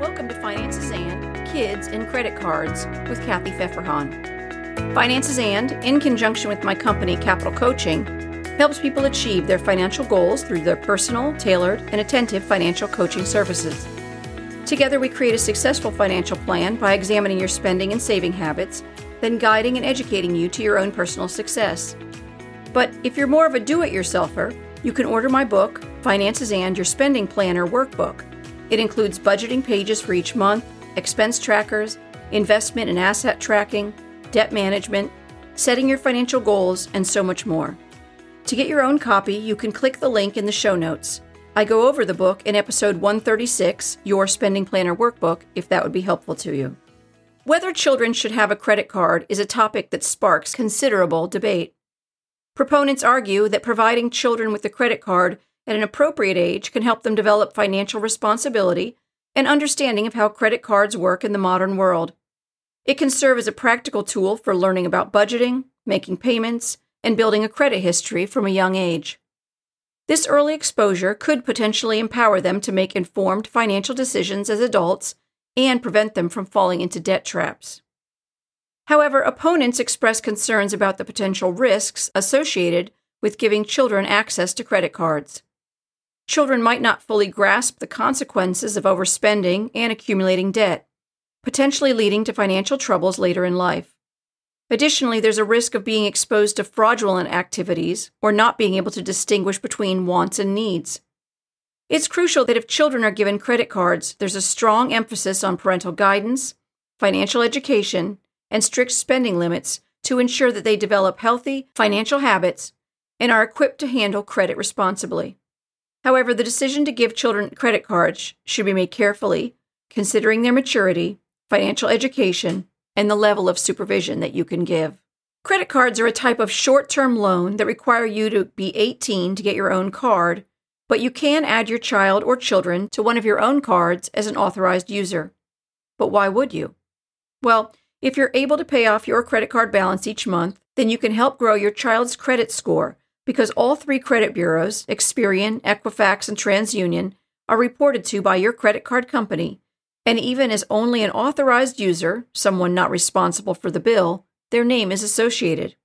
Welcome to Finances and Kids and Credit Cards with Kathy Pfefferhahn. Finances and, in conjunction with my company Capital Coaching, helps people achieve their financial goals through their personal, tailored, and attentive financial coaching services. Together, we create a successful financial plan by examining your spending and saving habits, then guiding and educating you to your own personal success. But if you're more of a do it yourselfer, you can order my book, Finances and Your Spending Planner Workbook it includes budgeting pages for each month, expense trackers, investment and asset tracking, debt management, setting your financial goals, and so much more. To get your own copy, you can click the link in the show notes. I go over the book in episode 136, Your Spending Planner Workbook, if that would be helpful to you. Whether children should have a credit card is a topic that sparks considerable debate. Proponents argue that providing children with a credit card at an appropriate age can help them develop financial responsibility and understanding of how credit cards work in the modern world. It can serve as a practical tool for learning about budgeting, making payments, and building a credit history from a young age. This early exposure could potentially empower them to make informed financial decisions as adults and prevent them from falling into debt traps. However, opponents express concerns about the potential risks associated with giving children access to credit cards children might not fully grasp the consequences of overspending and accumulating debt, potentially leading to financial troubles later in life. Additionally, there's a risk of being exposed to fraudulent activities or not being able to distinguish between wants and needs. It's crucial that if children are given credit cards, there's a strong emphasis on parental guidance, financial education, and strict spending limits to ensure that they develop healthy financial habits and are equipped to handle credit responsibly. However, the decision to give children credit cards should be made carefully, considering their maturity, financial education, and the level of supervision that you can give. Credit cards are a type of short term loan that require you to be 18 to get your own card, but you can add your child or children to one of your own cards as an authorized user. But why would you? Well, if you're able to pay off your credit card balance each month, then you can help grow your child's credit score because all three credit bureaus, Experian, Equifax, and TransUnion, are reported to by your credit card company, and even as only an authorized user, someone not responsible for the bill, their name is associated.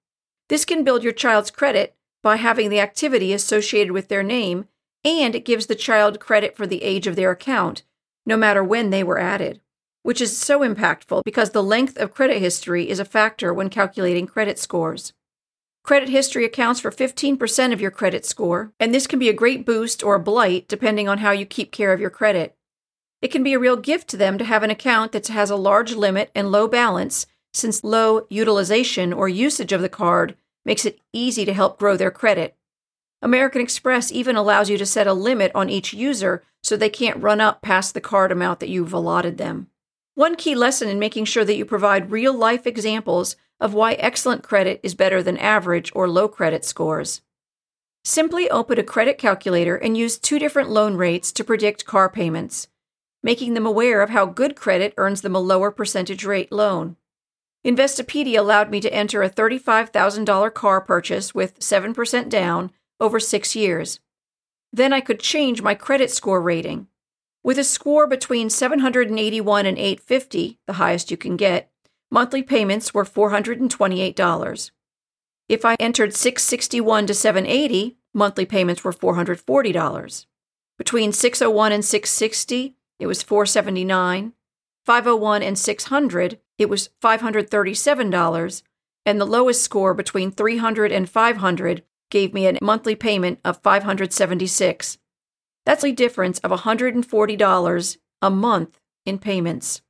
This can build your child's credit by having the activity associated with their name, and it gives the child credit for the age of their account, no matter when they were added, which is so impactful because the length of credit history is a factor when calculating credit scores. Credit history accounts for 15% of your credit score, and this can be a great boost or a blight depending on how you keep care of your credit. It can be a real gift to them to have an account that has a large limit and low balance, since low utilization or usage of the card makes it easy to help grow their credit. American Express even allows you to set a limit on each user so they can't run up past the card amount that you've allotted them. One key lesson in making sure that you provide real life examples of why excellent credit is better than average or low credit scores. Simply open a credit calculator and use two different loan rates to predict car payments, making them aware of how good credit earns them a lower percentage rate loan. Investopedia allowed me to enter a $35,000 car purchase with 7% down over six years. Then I could change my credit score rating. With a score between 781 and 850, the highest you can get, Monthly payments were $428. If I entered 661 to 780, monthly payments were $440. Between 601 and 660, it was 479. 501 and 600, it was $537, and the lowest score between 300 and 500 gave me a monthly payment of 576. That's a difference of $140 a month in payments.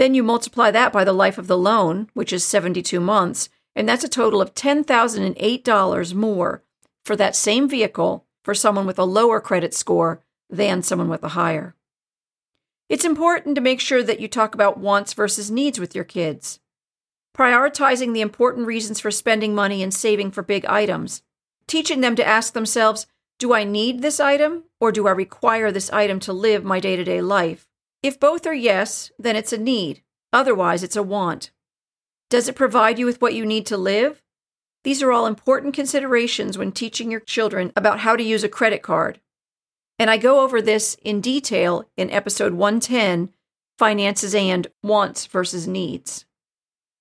Then you multiply that by the life of the loan, which is 72 months, and that's a total of $10,008 more for that same vehicle for someone with a lower credit score than someone with a higher. It's important to make sure that you talk about wants versus needs with your kids. Prioritizing the important reasons for spending money and saving for big items. Teaching them to ask themselves, do I need this item or do I require this item to live my day to day life? If both are yes, then it's a need. Otherwise, it's a want. Does it provide you with what you need to live? These are all important considerations when teaching your children about how to use a credit card. And I go over this in detail in episode 110 finances and wants versus needs.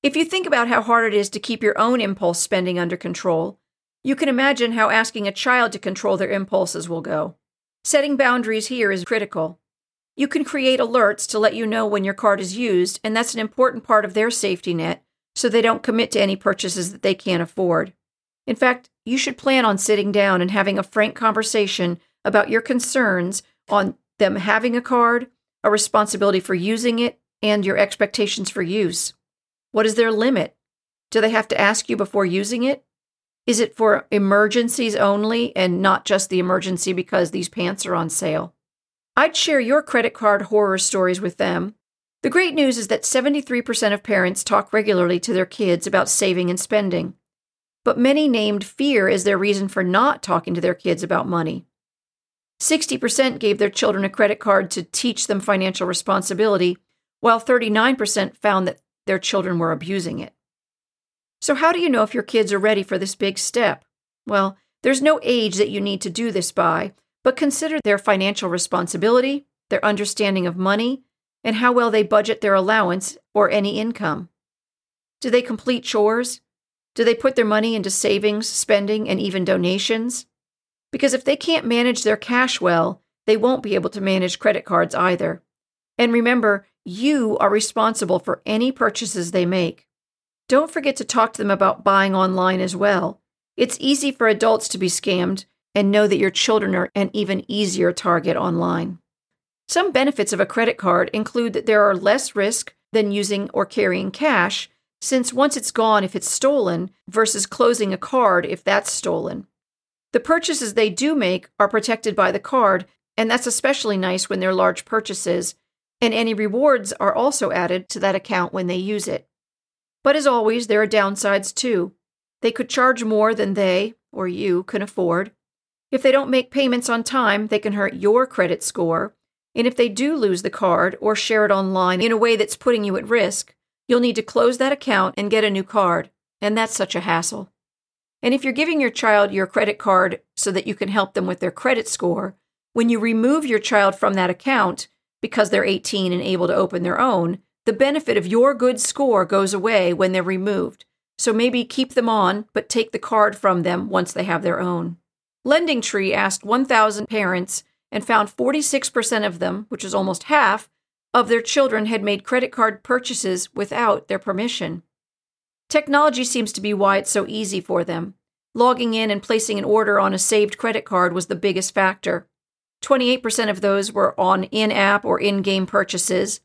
If you think about how hard it is to keep your own impulse spending under control, you can imagine how asking a child to control their impulses will go. Setting boundaries here is critical. You can create alerts to let you know when your card is used, and that's an important part of their safety net so they don't commit to any purchases that they can't afford. In fact, you should plan on sitting down and having a frank conversation about your concerns on them having a card, a responsibility for using it, and your expectations for use. What is their limit? Do they have to ask you before using it? Is it for emergencies only and not just the emergency because these pants are on sale? I'd share your credit card horror stories with them. The great news is that 73% of parents talk regularly to their kids about saving and spending. But many named fear as their reason for not talking to their kids about money. 60% gave their children a credit card to teach them financial responsibility, while 39% found that their children were abusing it. So, how do you know if your kids are ready for this big step? Well, there's no age that you need to do this by, but consider their financial responsibility, their understanding of money, and how well they budget their allowance or any income. Do they complete chores? Do they put their money into savings, spending, and even donations? Because if they can't manage their cash well, they won't be able to manage credit cards either. And remember, you are responsible for any purchases they make. Don't forget to talk to them about buying online as well. It's easy for adults to be scammed, and know that your children are an even easier target online. Some benefits of a credit card include that there are less risk than using or carrying cash, since once it's gone if it's stolen, versus closing a card if that's stolen. The purchases they do make are protected by the card, and that's especially nice when they're large purchases, and any rewards are also added to that account when they use it. But as always, there are downsides too. They could charge more than they, or you, can afford, if they don't make payments on time, they can hurt your credit score. And if they do lose the card or share it online in a way that's putting you at risk, you'll need to close that account and get a new card. And that's such a hassle. And if you're giving your child your credit card so that you can help them with their credit score, when you remove your child from that account because they're 18 and able to open their own, the benefit of your good score goes away when they're removed. So maybe keep them on, but take the card from them once they have their own. Lending Tree asked 1,000 parents and found 46% of them, which is almost half, of their children had made credit card purchases without their permission. Technology seems to be why it's so easy for them. Logging in and placing an order on a saved credit card was the biggest factor. 28% of those were on in app or in game purchases.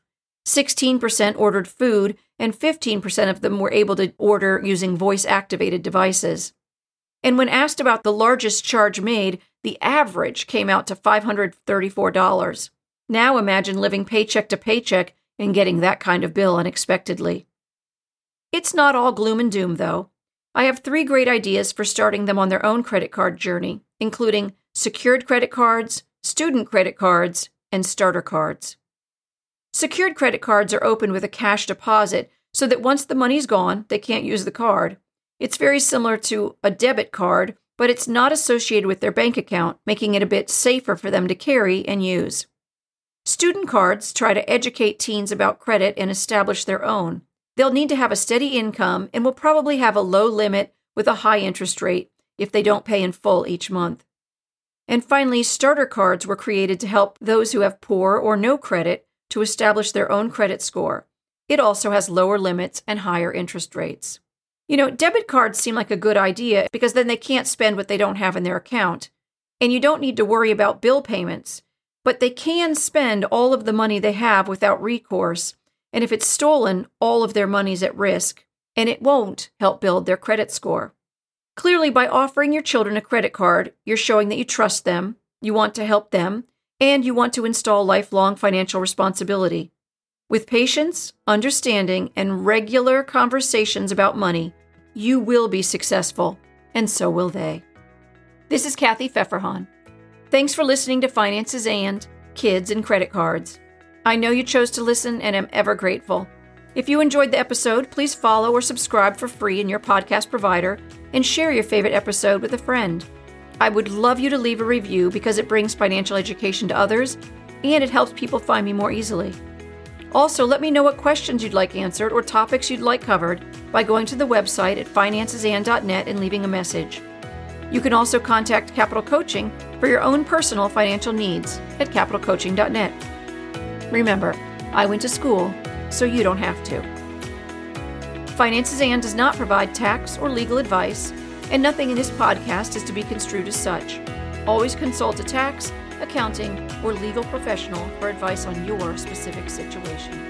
16% ordered food, and 15% of them were able to order using voice activated devices. And when asked about the largest charge made, the average came out to $534. Now imagine living paycheck to paycheck and getting that kind of bill unexpectedly. It's not all gloom and doom, though. I have three great ideas for starting them on their own credit card journey, including secured credit cards, student credit cards, and starter cards. Secured credit cards are opened with a cash deposit so that once the money's gone, they can't use the card. It's very similar to a debit card, but it's not associated with their bank account, making it a bit safer for them to carry and use. Student cards try to educate teens about credit and establish their own. They'll need to have a steady income and will probably have a low limit with a high interest rate if they don't pay in full each month. And finally, starter cards were created to help those who have poor or no credit to establish their own credit score. It also has lower limits and higher interest rates. You know, debit cards seem like a good idea because then they can't spend what they don't have in their account. And you don't need to worry about bill payments. But they can spend all of the money they have without recourse. And if it's stolen, all of their money's at risk. And it won't help build their credit score. Clearly, by offering your children a credit card, you're showing that you trust them, you want to help them, and you want to install lifelong financial responsibility. With patience, understanding, and regular conversations about money, you will be successful, and so will they. This is Kathy Pfefferhahn. Thanks for listening to Finances and Kids and Credit Cards. I know you chose to listen and am ever grateful. If you enjoyed the episode, please follow or subscribe for free in your podcast provider and share your favorite episode with a friend. I would love you to leave a review because it brings financial education to others and it helps people find me more easily. Also, let me know what questions you'd like answered or topics you'd like covered by going to the website at financesand.net and leaving a message. You can also contact Capital Coaching for your own personal financial needs at capitalcoaching.net. Remember, I went to school, so you don't have to. Finances and does not provide tax or legal advice, and nothing in this podcast is to be construed as such. Always consult a tax, accounting, or legal professional for advice on your specific situation.